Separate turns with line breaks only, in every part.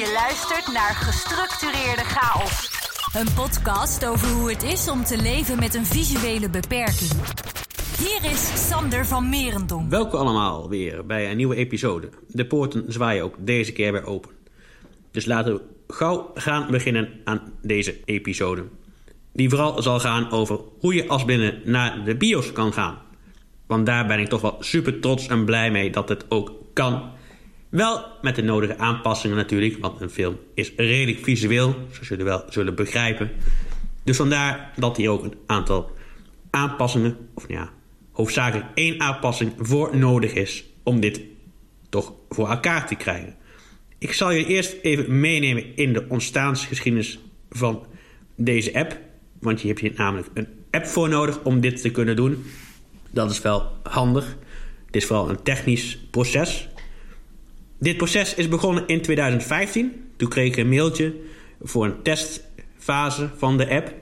Je luistert naar Gestructureerde Chaos.
Een podcast over hoe het is om te leven met een visuele beperking. Hier is Sander van Merendonk.
Welkom allemaal weer bij een nieuwe episode. De poorten zwaaien ook deze keer weer open. Dus laten we gauw gaan beginnen aan deze episode. Die vooral zal gaan over hoe je als blinde naar de bios kan gaan. Want daar ben ik toch wel super trots en blij mee dat het ook kan. Wel met de nodige aanpassingen natuurlijk, want een film is redelijk visueel, zoals jullie wel zullen begrijpen. Dus vandaar dat hier ook een aantal aanpassingen, of nou ja, hoofdzakelijk één aanpassing voor nodig is om dit toch voor elkaar te krijgen. Ik zal je eerst even meenemen in de ontstaansgeschiedenis van deze app. Want je hebt hier namelijk een app voor nodig om dit te kunnen doen. Dat is wel handig. Het is vooral een technisch proces. Dit proces is begonnen in 2015. Toen kreeg ik een mailtje voor een testfase van de app.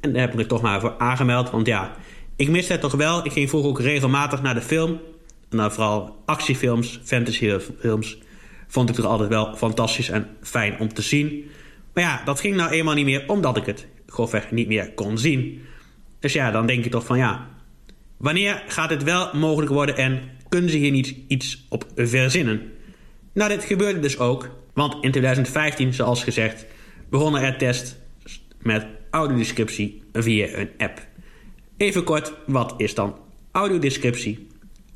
En daar heb ik me toch maar voor aangemeld. Want ja, ik miste het toch wel. Ik ging vroeger ook regelmatig naar de film. En dan vooral actiefilms, fantasyfilms. Vond ik toch altijd wel fantastisch en fijn om te zien. Maar ja, dat ging nou eenmaal niet meer omdat ik het grofweg niet meer kon zien. Dus ja, dan denk je toch van ja, wanneer gaat dit wel mogelijk worden en kunnen ze hier niet iets op verzinnen? Nou, dit gebeurde dus ook, want in 2015, zoals gezegd, begonnen er tests met audiodescriptie via een app. Even kort, wat is dan audiodescriptie?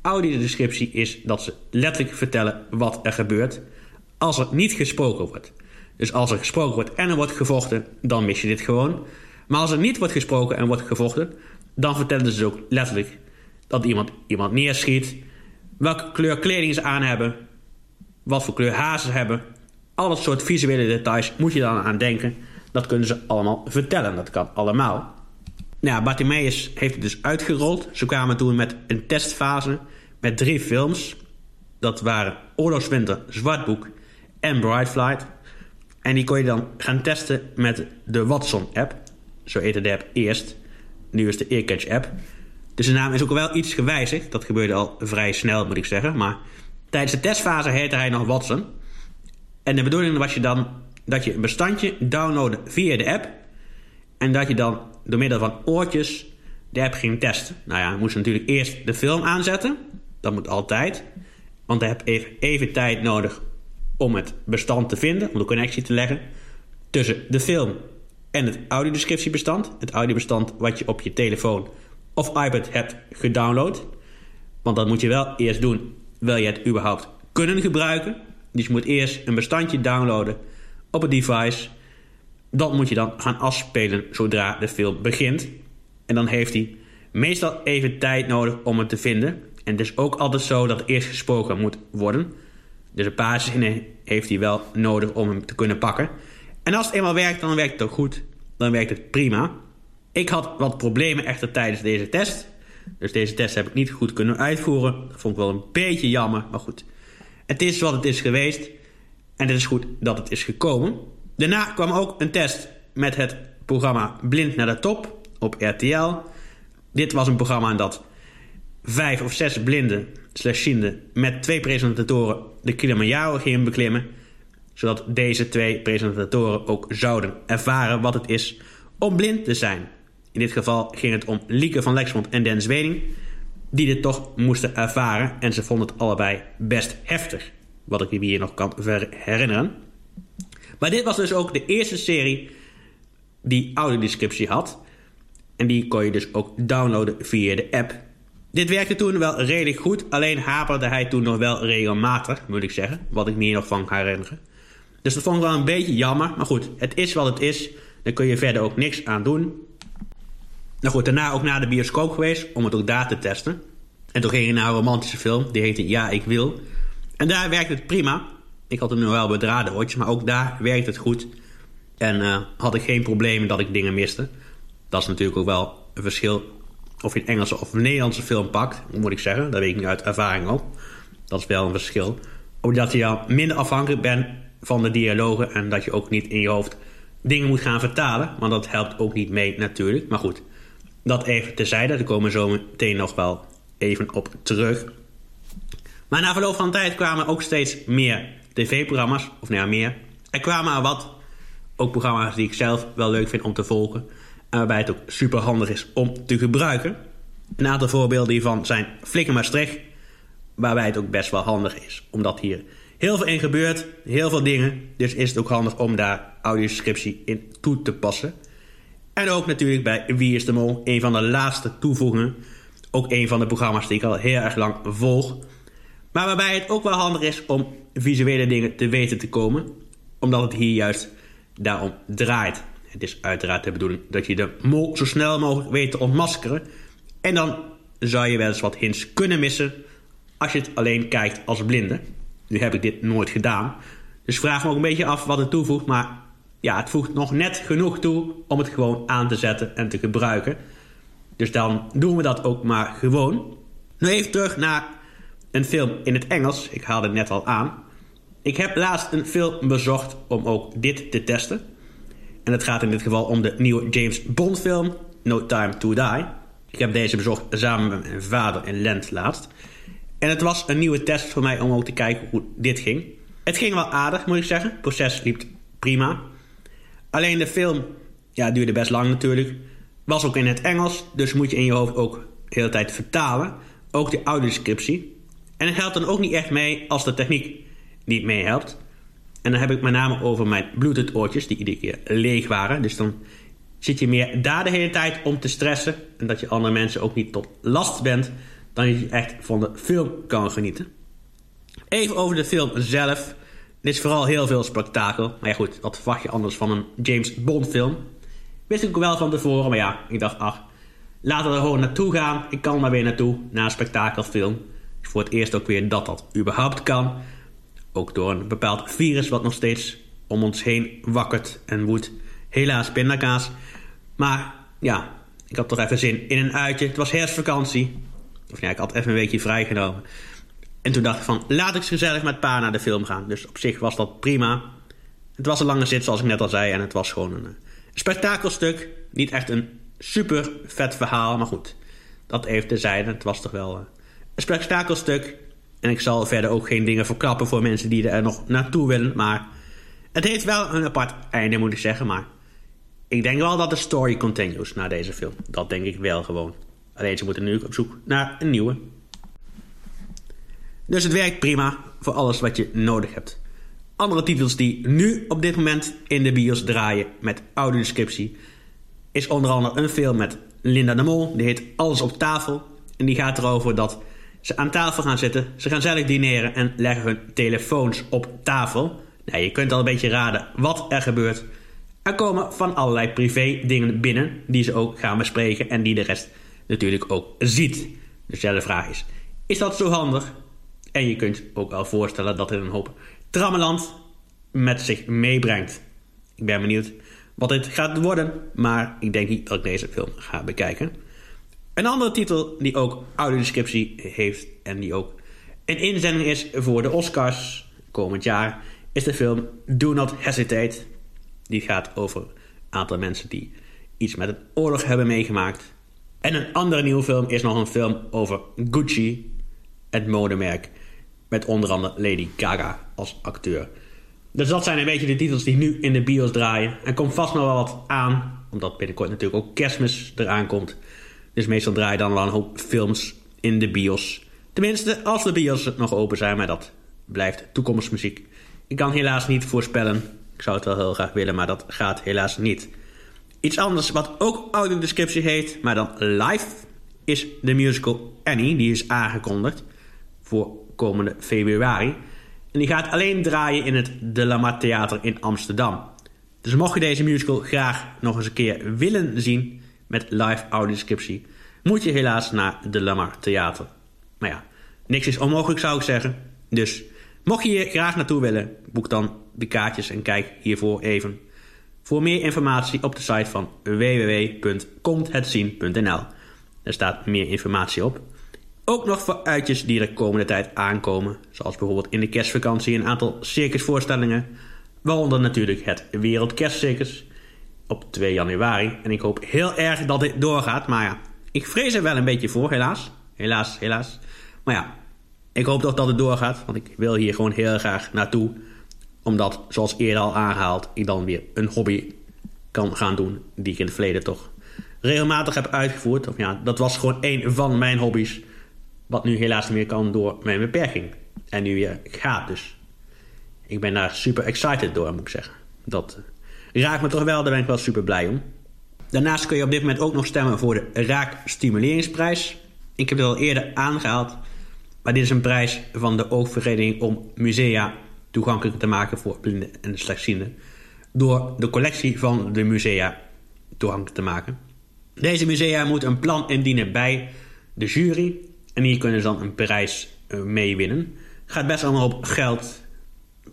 Audiodescriptie is dat ze letterlijk vertellen wat er gebeurt als er niet gesproken wordt. Dus als er gesproken wordt en er wordt gevochten, dan mis je dit gewoon. Maar als er niet wordt gesproken en wordt gevochten, dan vertellen ze ook letterlijk dat iemand iemand neerschiet, welke kleur kleding ze aan hebben, wat voor kleur haar ze hebben. Al dat soort visuele details moet je dan aan denken. Dat kunnen ze allemaal vertellen. Dat kan allemaal. Nou, Bartimeus heeft het dus uitgerold. Ze kwamen toen met een testfase met drie films. Dat waren Oorlogswinter, Zwartboek en Bright Flight. En die kon je dan gaan testen met de Watson-app. Zo heette de app eerst. Nu is de Earcatch-app. Dus de naam is ook wel iets gewijzigd. Dat gebeurde al vrij snel, moet ik zeggen. Maar tijdens de testfase heette hij nog Watson. En de bedoeling was je dan dat je een bestandje downloadde via de app. En dat je dan door middel van oortjes de app ging testen. Nou ja, je moest natuurlijk eerst de film aanzetten. Dat moet altijd. Want je hebt even, even tijd nodig om het bestand te vinden, om de connectie te leggen tussen de film en het audiodescriptiebestand. Het audiobestand wat je op je telefoon of iPad hebt gedownload. Want dat moet je wel eerst doen, wil je het überhaupt kunnen gebruiken. Dus je moet eerst een bestandje downloaden op het device. Dat moet je dan gaan afspelen zodra de film begint. En dan heeft hij meestal even tijd nodig om het te vinden. En het is ook altijd zo dat eerst gesproken moet worden. Dus een paar zinnen heeft hij wel nodig om hem te kunnen pakken. En als het eenmaal werkt, dan werkt het ook goed. Dan werkt het prima. Ik had wat problemen echter tijdens deze test. Dus deze test heb ik niet goed kunnen uitvoeren. Dat vond ik wel een beetje jammer, maar goed. Het is wat het is geweest. En het is goed dat het is gekomen. Daarna kwam ook een test met het programma Blind naar de Top op RTL. Dit was een programma dat vijf of zes blinden slash met twee presentatoren de Kilimanjaro gingen beklimmen. Zodat deze twee presentatoren ook zouden ervaren wat het is om blind te zijn. In dit geval ging het om Lieke van Lexmond en Den Zweding. Die dit toch moesten ervaren. En ze vonden het allebei best heftig. Wat ik hier nog kan herinneren. Maar dit was dus ook de eerste serie die audiodescriptie had. En die kon je dus ook downloaden via de app. Dit werkte toen wel redelijk goed, alleen haperde hij toen nog wel regelmatig, moet ik zeggen. Wat ik me hier nog van herinneren. Dus dat vond ik wel een beetje jammer. Maar goed, het is wat het is. Daar kun je verder ook niks aan doen. Nou goed, daarna ook naar de bioscoop geweest om het ook daar te testen. En toen ging ik naar een romantische film, die heette Ja, ik wil. En daar werkte het prima. Ik had hem nu wel bedraden oortjes, maar ook daar werkte het goed. En uh, had ik geen problemen dat ik dingen miste. Dat is natuurlijk ook wel een verschil of je een Engelse of een Nederlandse film pakt, moet ik zeggen. Dat weet ik nu uit ervaring ook. Dat is wel een verschil. Omdat je dan minder afhankelijk bent van de dialogen en dat je ook niet in je hoofd dingen moet gaan vertalen. Want dat helpt ook niet mee natuurlijk. Maar goed, dat even terzijde. Daar komen we zo meteen nog wel even op terug. Maar na verloop van tijd kwamen ook steeds meer tv-programma's. Of nou ja, meer. Er kwamen er wat, ook programma's die ik zelf wel leuk vind om te volgen. En waarbij het ook super handig is om te gebruiken. Een aantal voorbeelden hiervan zijn Flikker Maastricht. Waarbij het ook best wel handig is. Omdat hier heel veel in gebeurt. Heel veel dingen. Dus is het ook handig om daar audioscriptie in toe te passen. En ook natuurlijk bij Wie is de Mol. Een van de laatste toevoegingen. Ook een van de programma's die ik al heel erg lang volg. Maar waarbij het ook wel handig is om visuele dingen te weten te komen. Omdat het hier juist daarom draait. Het is uiteraard de bedoeling dat je de mol zo snel mogelijk weet te ontmaskeren. En dan zou je wel eens wat hints kunnen missen als je het alleen kijkt als blinde. Nu heb ik dit nooit gedaan. Dus vraag me ook een beetje af wat het toevoegt. Maar ja, het voegt nog net genoeg toe om het gewoon aan te zetten en te gebruiken. Dus dan doen we dat ook maar gewoon. Nu even terug naar een film in het Engels. Ik haalde het net al aan. Ik heb laatst een film bezocht om ook dit te testen. En het gaat in dit geval om de nieuwe James Bond film No Time to Die. Ik heb deze bezocht samen met mijn vader en Lent laatst. En het was een nieuwe test voor mij om ook te kijken hoe dit ging. Het ging wel aardig, moet ik zeggen. Het proces liep prima. Alleen de film ja, duurde best lang natuurlijk. Was ook in het Engels, dus moet je in je hoofd ook de hele tijd vertalen. Ook de audiodescriptie. En het helpt dan ook niet echt mee als de techniek niet meehelpt. En dan heb ik met name over mijn Bluetooth oortjes die iedere keer leeg waren. Dus dan zit je meer daar de hele tijd om te stressen. En dat je andere mensen ook niet tot last bent. Dan je echt van de film kan genieten. Even over de film zelf. Dit is vooral heel veel spektakel. Maar ja goed, wat verwacht je anders van een James Bond film? Wist ik wel van tevoren. Maar ja, ik dacht ach, laten we er gewoon naartoe gaan. Ik kan maar weer naartoe, naar een spektakelfilm. Voor het eerst ook weer dat dat überhaupt kan. Ook door een bepaald virus wat nog steeds om ons heen wakkert en woedt. Helaas pindakaas. Maar ja, ik had toch even zin in een uitje. Het was herfstvakantie. Of ja, ik had even een weekje vrijgenomen. En toen dacht ik van, laat ik gezellig met pa naar de film gaan. Dus op zich was dat prima. Het was een lange zit, zoals ik net al zei. En het was gewoon een, een spektakelstuk. Niet echt een super vet verhaal, maar goed. Dat even terzijde. Het was toch wel eh, een spektakelstuk. En ik zal verder ook geen dingen verklappen voor mensen die er nog naartoe willen. Maar het heeft wel een apart einde, moet ik zeggen. Maar ik denk wel dat de story continues na deze film. Dat denk ik wel gewoon. Alleen ze moeten nu op zoek naar een nieuwe. Dus het werkt prima voor alles wat je nodig hebt. Andere titels die nu op dit moment in de bios draaien met audiodescriptie... is onder andere een film met Linda de Mol. Die heet Alles op tafel. En die gaat erover dat ze aan tafel gaan zitten. Ze gaan zelf dineren en leggen hun telefoons op tafel. Nou, je kunt al een beetje raden wat er gebeurt. Er komen van allerlei privé dingen binnen die ze ook gaan bespreken en die de rest natuurlijk ook ziet. Dus de vraag is, is dat zo handig? En je kunt ook wel voorstellen dat het een hoop trammeland met zich meebrengt. Ik ben benieuwd wat dit gaat worden, maar ik denk niet dat ik deze film ga bekijken. Een andere titel die ook audiodescriptie heeft en die ook een inzending is voor de Oscars komend jaar, is de film Do Not Hesitate. Die gaat over een aantal mensen die iets met een oorlog hebben meegemaakt. En een andere nieuwe film is nog een film over Gucci, het modemerk, met onder andere Lady Gaga als acteur. Dus dat zijn een beetje de titels die nu in de bios draaien. Er komt vast nog wel wat aan, omdat binnenkort natuurlijk ook kerstmis eraan komt. Dus meestal draai je dan wel een hoop films in de bios. Tenminste, als de bios nog open zijn, maar dat blijft toekomstmuziek. Ik kan helaas niet voorspellen. Ik zou het wel heel graag willen, maar dat gaat helaas niet. Iets anders wat ook audiodescriptie heet, maar dan live, is de musical Annie. Die is aangekondigd voor komende februari. En die gaat alleen draaien in het De Lamar Theater in Amsterdam. Dus mocht je deze musical graag nog eens een keer willen zien met live audiodescriptie, moet je helaas naar de Lamar Theater. Maar ja, niks is onmogelijk zou ik zeggen. Dus mocht je hier graag naartoe willen, boek dan de kaartjes en kijk hiervoor even. Voor meer informatie op de site van www.komthetzien.nl. Er staat meer informatie op. Ook nog voor uitjes die er komende tijd aankomen. Zoals bijvoorbeeld in de kerstvakantie een aantal circusvoorstellingen. Waaronder natuurlijk het Wereldkerstcircus op 2 januari. En ik hoop heel erg dat dit doorgaat. Maar ja, ik vrees er wel een beetje voor, helaas. Helaas, helaas. Maar ja, ik hoop toch dat het doorgaat. Want ik wil hier gewoon heel graag naartoe. Omdat, zoals eerder al aangehaald, ik dan weer een hobby kan gaan doen die ik in het verleden toch regelmatig heb uitgevoerd. Of ja, dat was gewoon een van mijn hobby's. Wat nu helaas niet meer kan door mijn beperking. En nu weer gaat dus. Ik ben daar super excited door, moet ik zeggen. Dat raakt me toch wel, daar ben ik wel super blij om. Daarnaast kun je op dit moment ook nog stemmen voor de Raak Stimuleringsprijs. Ik heb het al eerder aangehaald. Maar dit is een prijs van de oogvereniging om musea toegankelijk te maken voor blinden en slechtzienden. Door de collectie van de musea toegankelijk te maken. Deze musea moeten een plan indienen bij de jury. En hier kunnen ze dan een prijs uh, mee winnen. Gaat best allemaal op geld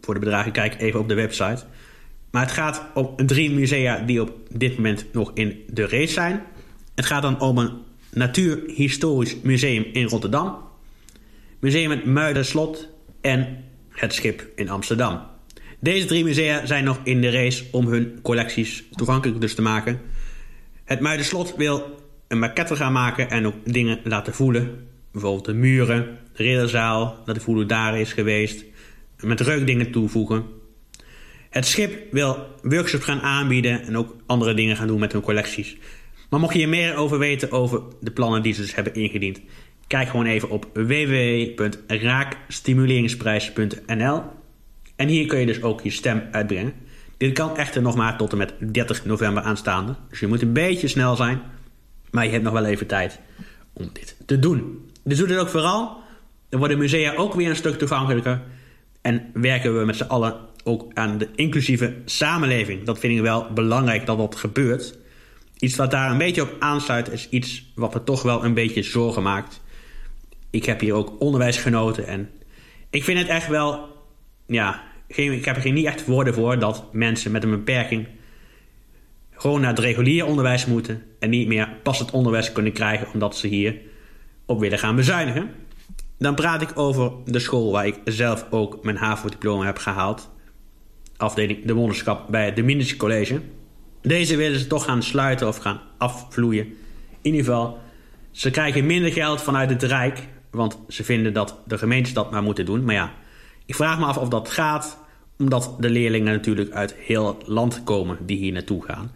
voor de bedragen. Kijk even op de website. Maar het gaat om drie musea die op dit moment nog in de race zijn. Het gaat dan om een natuurhistorisch museum in Rotterdam. Museum het Muiderslot en het Schip in Amsterdam. Deze drie musea zijn nog in de race om hun collecties toegankelijk dus te maken. Het Muiderslot wil een maquette gaan maken en ook dingen laten voelen. Bijvoorbeeld de muren, de ridderzaal, dat de voelen daar is geweest. Met reukdingen toevoegen. Het schip wil workshops gaan aanbieden en ook andere dingen gaan doen met hun collecties. Maar mocht je hier meer over weten over de plannen die ze dus hebben ingediend, kijk gewoon even op www.raakstimuleringsprijs.nl. En hier kun je dus ook je stem uitbrengen. Dit kan echter nog maar tot en met 30 november aanstaande. Dus je moet een beetje snel zijn. Maar je hebt nog wel even tijd om dit te doen. Dus doe dit ook vooral. Dan worden musea ook weer een stuk toegankelijker. En werken we met z'n allen ook aan de inclusieve samenleving. Dat vind ik wel belangrijk dat dat gebeurt. Iets wat daar een beetje op aansluit is iets wat me toch wel een beetje zorgen maakt. Ik heb hier ook onderwijs genoten en ik vind het echt wel, ja, geen, ik heb er niet echt woorden voor dat mensen met een beperking gewoon naar het regulier onderwijs moeten en niet meer passend onderwijs kunnen krijgen omdat ze hier op willen gaan bezuinigen. Dan praat ik over de school waar ik zelf ook mijn HAVO-diploma heb gehaald. Afdeling de wonderschap bij het Dominici College. Deze willen ze toch gaan sluiten of gaan afvloeien. In ieder geval, ze krijgen minder geld vanuit het Rijk. Want ze vinden dat de gemeentes dat maar moeten doen. Maar ja, ik vraag me af of dat gaat. Omdat de leerlingen natuurlijk uit heel het land komen die hier naartoe gaan.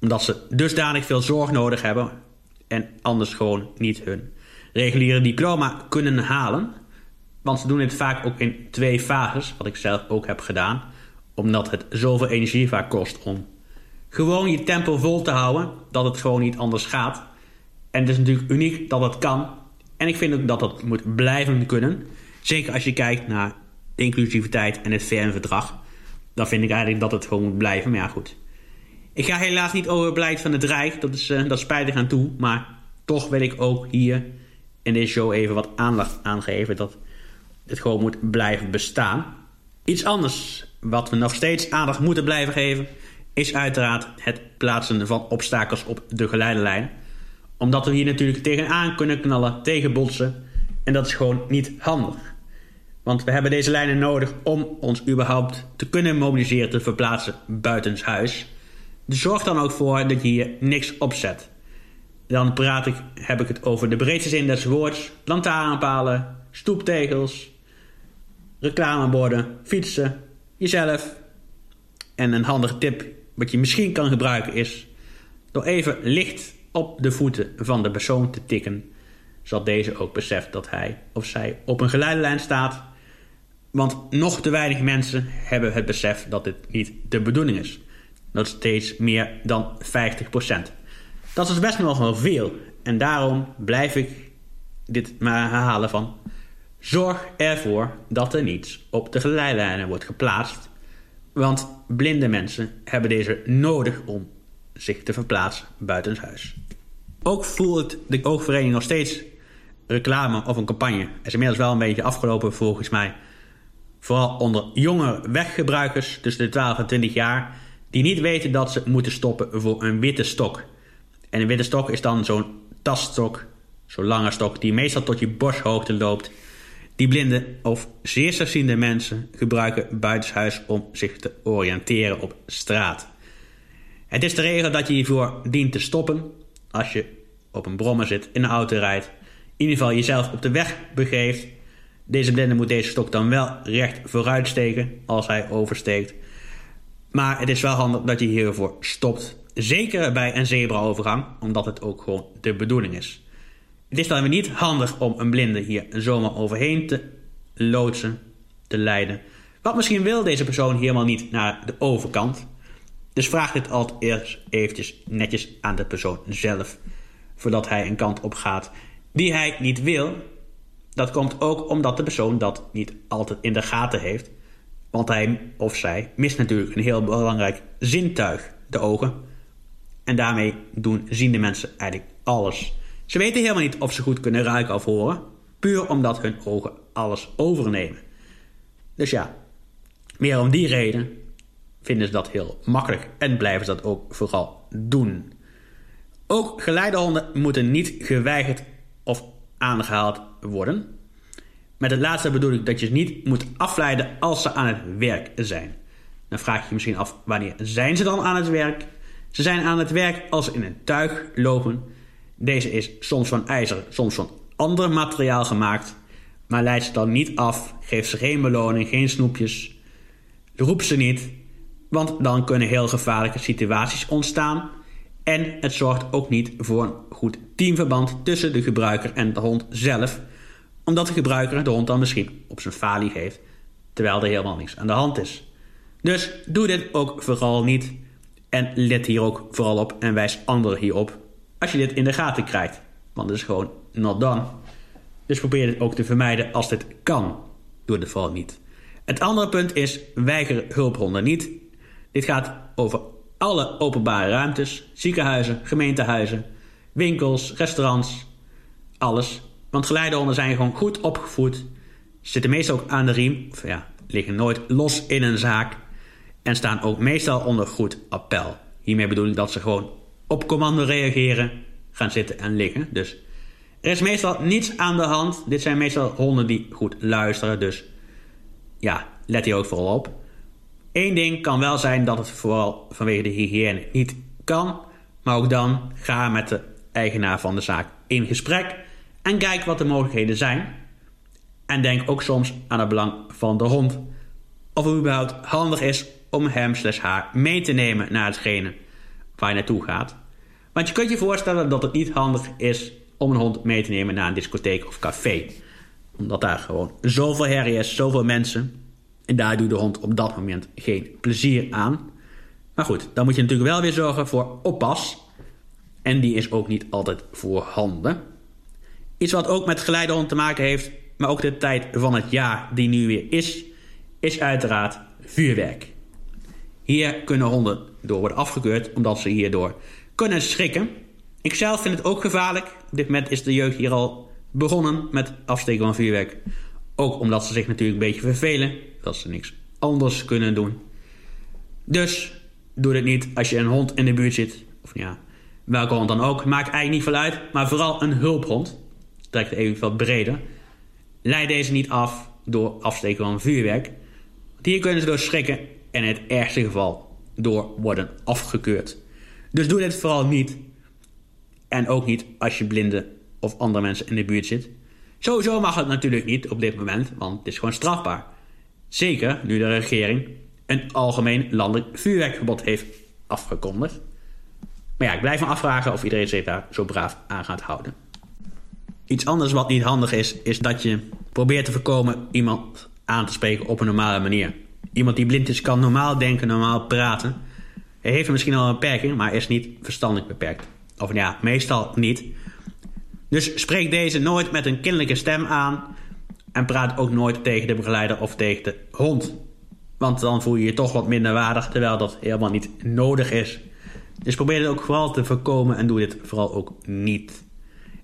Omdat ze dusdanig veel zorg nodig hebben. En anders gewoon niet hun reguliere diploma kunnen halen. Want ze doen het vaak ook in twee fases. Wat ik zelf ook heb gedaan. Omdat het zoveel energie vaak kost om gewoon je tempo vol te houden. Dat het gewoon niet anders gaat. En het is natuurlijk uniek dat het kan. En ik vind ook dat dat moet blijven kunnen. Zeker als je kijkt naar inclusiviteit en het VN-verdrag. Dan vind ik eigenlijk dat het gewoon moet blijven. Maar ja, goed. Ik ga helaas niet over het beleid van het Rijk. Dat is, uh, dat spijtig aan toe. Maar toch wil ik ook hier in deze show even wat aandacht aan geven. Dat het gewoon moet blijven bestaan. Iets anders wat we nog steeds aandacht moeten blijven geven is uiteraard het plaatsen van obstakels op de geleidelijn. Omdat we hier natuurlijk tegenaan kunnen knallen, tegenbotsen. En dat is gewoon niet handig. Want we hebben deze lijnen nodig om ons überhaupt te kunnen mobiliseren te verplaatsen buitenshuis. Dus zorg dan ook voor dat je hier niks opzet. Dan praat ik, heb ik het over de breedste zin des woords. Lantaarnpalen, stoeptegels, reclameborden, fietsen, jezelf. En een handige tip wat je misschien kan gebruiken is door even licht op de voeten van de persoon te tikken, zodat deze ook beseft dat hij of zij op een geleidelijn staat. Want nog te weinig mensen hebben het besef dat dit niet de bedoeling is. Dat is steeds meer dan 50%. Dat is best nog wel veel. En daarom blijf ik dit maar herhalen van... Zorg ervoor dat er niets op de geleidelijnen wordt geplaatst want blinde mensen hebben deze nodig om zich te verplaatsen buitenshuis. Ook voert de oogvereniging nog steeds reclame of een campagne. Er is inmiddels wel een beetje afgelopen volgens mij. Vooral onder jonge weggebruikers tussen de 12 en 20 jaar... die niet weten dat ze moeten stoppen voor een witte stok. En een witte stok is dan zo'n taststok, zo'n lange stok... die meestal tot je borsthoogte loopt... Die blinde of zeer slechtziende mensen gebruiken buitenshuis om zich te oriënteren op straat. Het is de regel dat je hiervoor dient te stoppen als je op een brommer zit, in een auto rijdt, in ieder geval jezelf op de weg begeeft, Deze blinde moet deze stok dan wel recht vooruit steken als hij oversteekt. Maar het is wel handig dat je hiervoor stopt. Zeker bij een zebraovergang, omdat het ook gewoon de bedoeling is. Het is dan weer niet handig om een blinde hier zomaar overheen te loodsen, te leiden. Wat misschien wil deze persoon helemaal niet naar de overkant. Dus vraag dit altijd eerst eventjes netjes aan de persoon zelf. Voordat hij een kant op gaat die hij niet wil. Dat komt ook omdat de persoon dat niet altijd in de gaten heeft. Want hij of zij mist natuurlijk een heel belangrijk zintuig, de ogen. En daarmee doen ziende mensen eigenlijk alles. Ze weten helemaal niet of ze goed kunnen ruiken of horen, puur omdat hun ogen alles overnemen. Dus ja, meer om die reden vinden ze dat heel makkelijk en blijven ze dat ook vooral doen. Ook geleidehonden moeten niet geweigerd of aangehaald worden. Met het laatste bedoel ik dat je ze niet moet afleiden als ze aan het werk zijn. Dan vraag je je misschien af wanneer zijn ze dan aan het werk? Ze zijn aan het werk als in een tuig lopen. Deze is soms van ijzer, soms van ander materiaal gemaakt. Maar leid ze dan niet af, geef ze geen beloning, geen snoepjes. Roep ze niet, want dan kunnen heel gevaarlijke situaties ontstaan. En het zorgt ook niet voor een goed teamverband tussen de gebruiker en de hond zelf. Omdat de gebruiker de hond dan misschien op zijn falie geeft, terwijl er helemaal niks aan de hand is. Dus doe dit ook vooral niet. En let hier ook vooral op en wijs anderen hierop als je dit in de gaten krijgt. Want het is gewoon not done. Dus probeer dit ook te vermijden als dit kan. Doe het vooral niet. Het andere punt is weiger hulphonden niet. Dit gaat over alle openbare ruimtes, ziekenhuizen, gemeentehuizen, winkels, restaurants, alles. Want geleidehonden zijn gewoon goed opgevoed, zitten meestal ook aan de riem, of ja, liggen nooit los in een zaak en staan ook meestal onder goed appel. Hiermee bedoel ik dat ze gewoon op commando reageren, gaan zitten en liggen. Dus er is meestal niets aan de hand. Dit zijn meestal honden die goed luisteren, dus ja, let hier ook vooral op. Eén ding kan wel zijn dat het vooral vanwege de hygiëne niet kan. Maar ook dan ga met de eigenaar van de zaak in gesprek en kijk wat de mogelijkheden zijn. En denk ook soms aan het belang van de hond. Of het überhaupt handig is om hem slash haar mee te nemen naar hetgene waar je naartoe gaat. Want je kunt je voorstellen dat het niet handig is om een hond mee te nemen naar een discotheek of café. Omdat daar gewoon zoveel herrie is, zoveel mensen. En daar doet de hond op dat moment geen plezier aan. Maar goed, dan moet je natuurlijk wel weer zorgen voor oppas. En die is ook niet altijd voorhanden. Iets wat ook met geleidehond te maken heeft, maar ook de tijd van het jaar die nu weer is, is uiteraard vuurwerk. Hier kunnen honden door worden afgekeurd omdat ze hierdoor kunnen schrikken. Ik zelf vind het ook gevaarlijk. Op dit moment is de jeugd hier al begonnen met afsteken van vuurwerk. Ook omdat ze zich natuurlijk een beetje vervelen. Dat ze niks anders kunnen doen. Dus doe dit niet als je een hond in de buurt zit. Of ja, welke hond dan ook. Maakt eigenlijk niet veel uit. Maar vooral een hulphond. Trekt het even wat breder. Leid deze niet af door afsteken van vuurwerk. Want hier kunnen ze door schrikken. En in het ergste geval door worden afgekeurd. Dus doe dit vooral niet. En ook niet als je blinde of andere mensen in de buurt zit. Sowieso mag het natuurlijk niet op dit moment, want het is gewoon strafbaar. Zeker nu de regering een algemeen landelijk vuurwerkverbod heeft afgekondigd. Maar ja, ik blijf me afvragen of iedereen zich daar zo braaf aan gaat houden. Iets anders wat niet handig is, is dat je probeert te voorkomen iemand aan te spreken op een normale manier. Iemand die blind is kan normaal denken, normaal praten. Hij heeft misschien al een beperking, maar is niet verstandelijk beperkt. Of ja, meestal niet. Dus spreek deze nooit met een kinderlijke stem aan. En praat ook nooit tegen de begeleider of tegen de hond. Want dan voel je je toch wat minder waardig, terwijl dat helemaal niet nodig is. Dus probeer het ook vooral te voorkomen en doe dit vooral ook niet.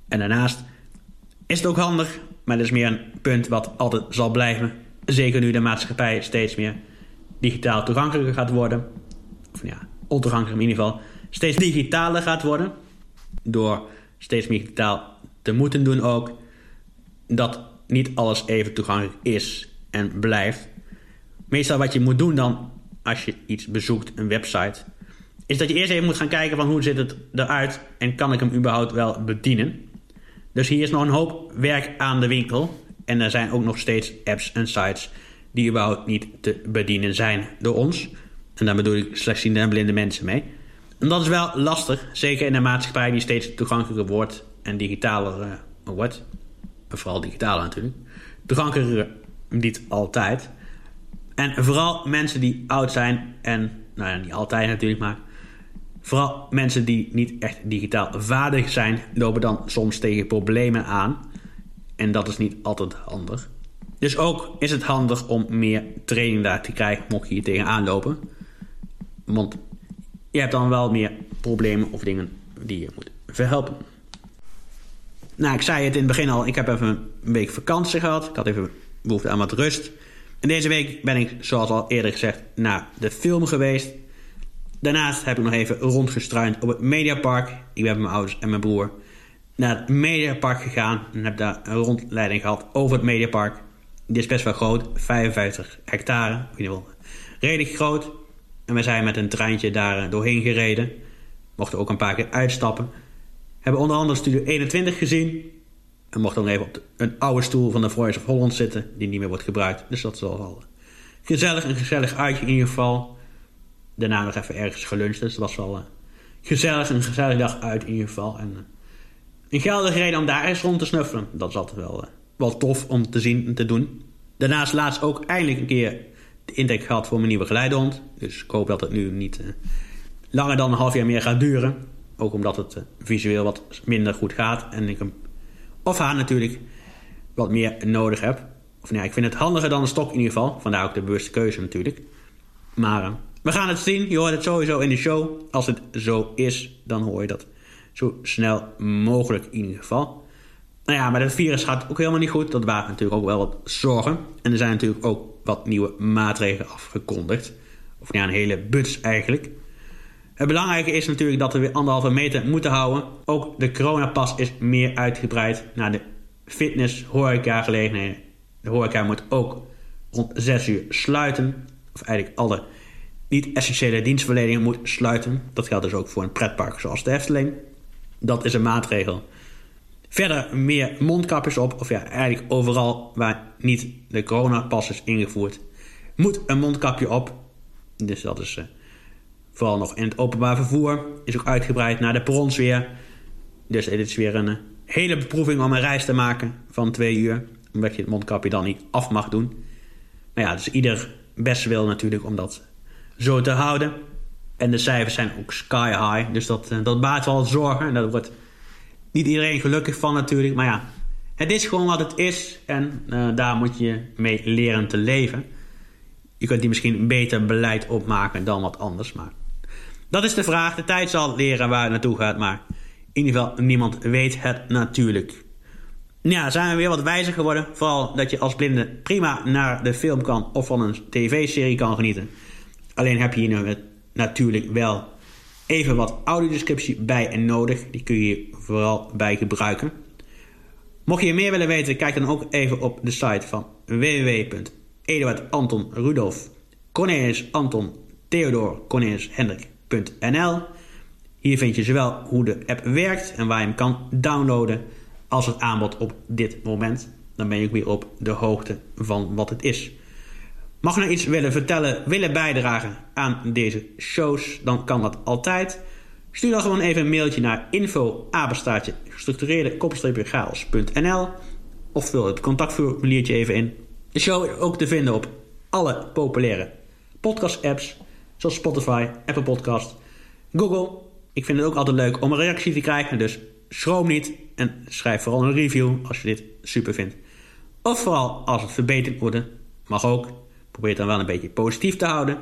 En daarnaast is het ook handig, maar dat is meer een punt wat altijd zal blijven. Zeker nu de maatschappij steeds meer digitaal toegankelijker gaat worden. Of ja, ontoegankelijk in ieder geval. Steeds digitaler gaat worden. Door steeds meer digitaal te moeten doen ook. Dat niet alles even toegankelijk is en blijft. Meestal wat je moet doen dan als je iets bezoekt, een website, is dat je eerst even moet gaan kijken van hoe zit het eruit en kan ik hem überhaupt wel bedienen. Dus hier is nog een hoop werk aan de winkel. En er zijn ook nog steeds apps en sites die überhaupt niet te bedienen zijn door ons. En daar bedoel ik slechtziende en blinde mensen mee. En dat is wel lastig, zeker in een maatschappij die steeds toegankelijker wordt en digitaler uh, wordt. Vooral digitaler natuurlijk. Toegankelijker niet altijd. En vooral mensen die oud zijn en, nou ja, niet altijd natuurlijk, maar vooral mensen die niet echt digitaal vaardig zijn, lopen dan soms tegen problemen aan. En dat is niet altijd handig. Dus ook is het handig om meer training daar te krijgen, mocht je hier tegenaan lopen. Want je hebt dan wel meer problemen of dingen die je moet verhelpen. Nou, ik zei het in het begin al, ik heb even een week vakantie gehad. Ik had even behoefte aan wat rust. En deze week ben ik, zoals al eerder gezegd, naar de film geweest. Daarnaast heb ik nog even rondgestruind op het Mediapark. Ik ben met mijn ouders en mijn broer naar het Mediapark gegaan. En heb daar een rondleiding gehad over het Mediapark. Dit is best wel groot, 55 hectare. In ieder geval redelijk groot. En we zijn met een treintje daar doorheen gereden. Mochten ook een paar keer uitstappen. Hebben onder andere Studio 21 gezien. En mochten dan even op een oude stoel van de Voice of Holland zitten. Die niet meer wordt gebruikt. Dus dat is wel gezellig. Een gezellig uitje in ieder geval. Daarna nog even ergens geluncht. Dus dat was wel uh, gezellig. Een gezellige dag uit in ieder geval. En een geldige reden om daar eens rond te snuffelen. Dat is altijd wel, uh, wel tof om te zien en te doen. Daarnaast laatst ook eindelijk een keer de intake gehad voor mijn nieuwe geleidehond. Dus ik hoop dat het nu niet langer dan een half jaar meer gaat duren. Ook omdat het visueel wat minder goed gaat. En ik hem of haar natuurlijk wat meer nodig heb. Of nee, nou ik vind het handiger dan een stok in ieder geval. Vandaar ook de bewuste keuze natuurlijk. Maar we gaan het zien. Je hoort het sowieso in de show. Als het zo is, dan hoor je dat zo snel mogelijk in ieder geval. Nou ja, maar het virus gaat ook helemaal niet goed. Dat waren natuurlijk ook wel wat zorgen. En er zijn natuurlijk ook wat nieuwe maatregelen afgekondigd. Of ja, een hele buts eigenlijk. Het belangrijke is natuurlijk dat we weer anderhalve meter moeten houden. Ook de coronapas is meer uitgebreid naar de fitness, horeca gelegenheden. De horeca moet ook rond 6 uur sluiten. Of eigenlijk alle niet-essentiële dienstverleningen moet sluiten. Dat geldt dus ook voor een pretpark zoals de Efteling. Dat is een maatregel. Verder meer mondkapjes op. Of ja, eigenlijk overal waar niet de coronapas is ingevoerd... moet een mondkapje op. Dus dat is... Uh, Vooral nog in het openbaar vervoer. Is ook uitgebreid naar de perrons weer. Dus dit is weer een eh, hele beproeving om een reis te maken van twee uur. Omdat je het mondkapje dan niet af mag doen. Maar ja, dus ieder best wil natuurlijk om dat zo te houden. En de cijfers zijn ook sky high. Dus dat, eh, dat baart wel zorgen. En daar wordt niet iedereen gelukkig van natuurlijk. Maar ja, het is gewoon wat het is. En uh, daar moet je mee leren te leven. Je kunt hier misschien beter beleid opmaken dan wat anders. Maar dat is de vraag. De tijd zal leren waar het naartoe gaat, maar in ieder geval niemand weet het natuurlijk. Ja, zijn we weer wat wijzer geworden. Vooral dat je als blinde prima naar de film kan of van een tv-serie kan genieten. Alleen heb je hier natuurlijk wel even wat audiodescriptie bij en nodig. Die kun je vooral bij gebruiken. Mocht je meer willen weten, kijk dan ook even op de site van www.eduard Anton Rudolf Cornelis Anton Theodor Cornelis Hendrik hier vind je zowel hoe de app werkt en waar je hem kan downloaden, als het aanbod op dit moment. Dan ben je ook weer op de hoogte van wat het is. Mag je nou iets willen vertellen, willen bijdragen aan deze shows, dan kan dat altijd. Stuur dan gewoon even een mailtje naar info gestructureerde chaos.nl of vul het contactformuliertje even in. De show is ook te vinden op alle populaire podcast apps Zoals Spotify, Apple Podcast, Google. Ik vind het ook altijd leuk om een reactie te krijgen. Dus schroom niet en schrijf vooral een review als je dit super vindt. Of vooral als het verbeterd wordt. Mag ook. Probeer het dan wel een beetje positief te houden.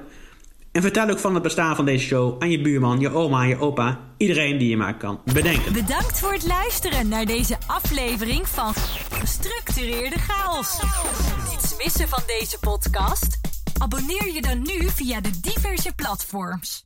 En vertel ook van het bestaan van deze show aan je buurman, je oma, je opa. Iedereen die je maar kan bedenken.
Bedankt voor het luisteren naar deze aflevering van Gestructureerde Chaos. Niets missen van deze podcast? Abonneer je dan nu via de diverse platforms.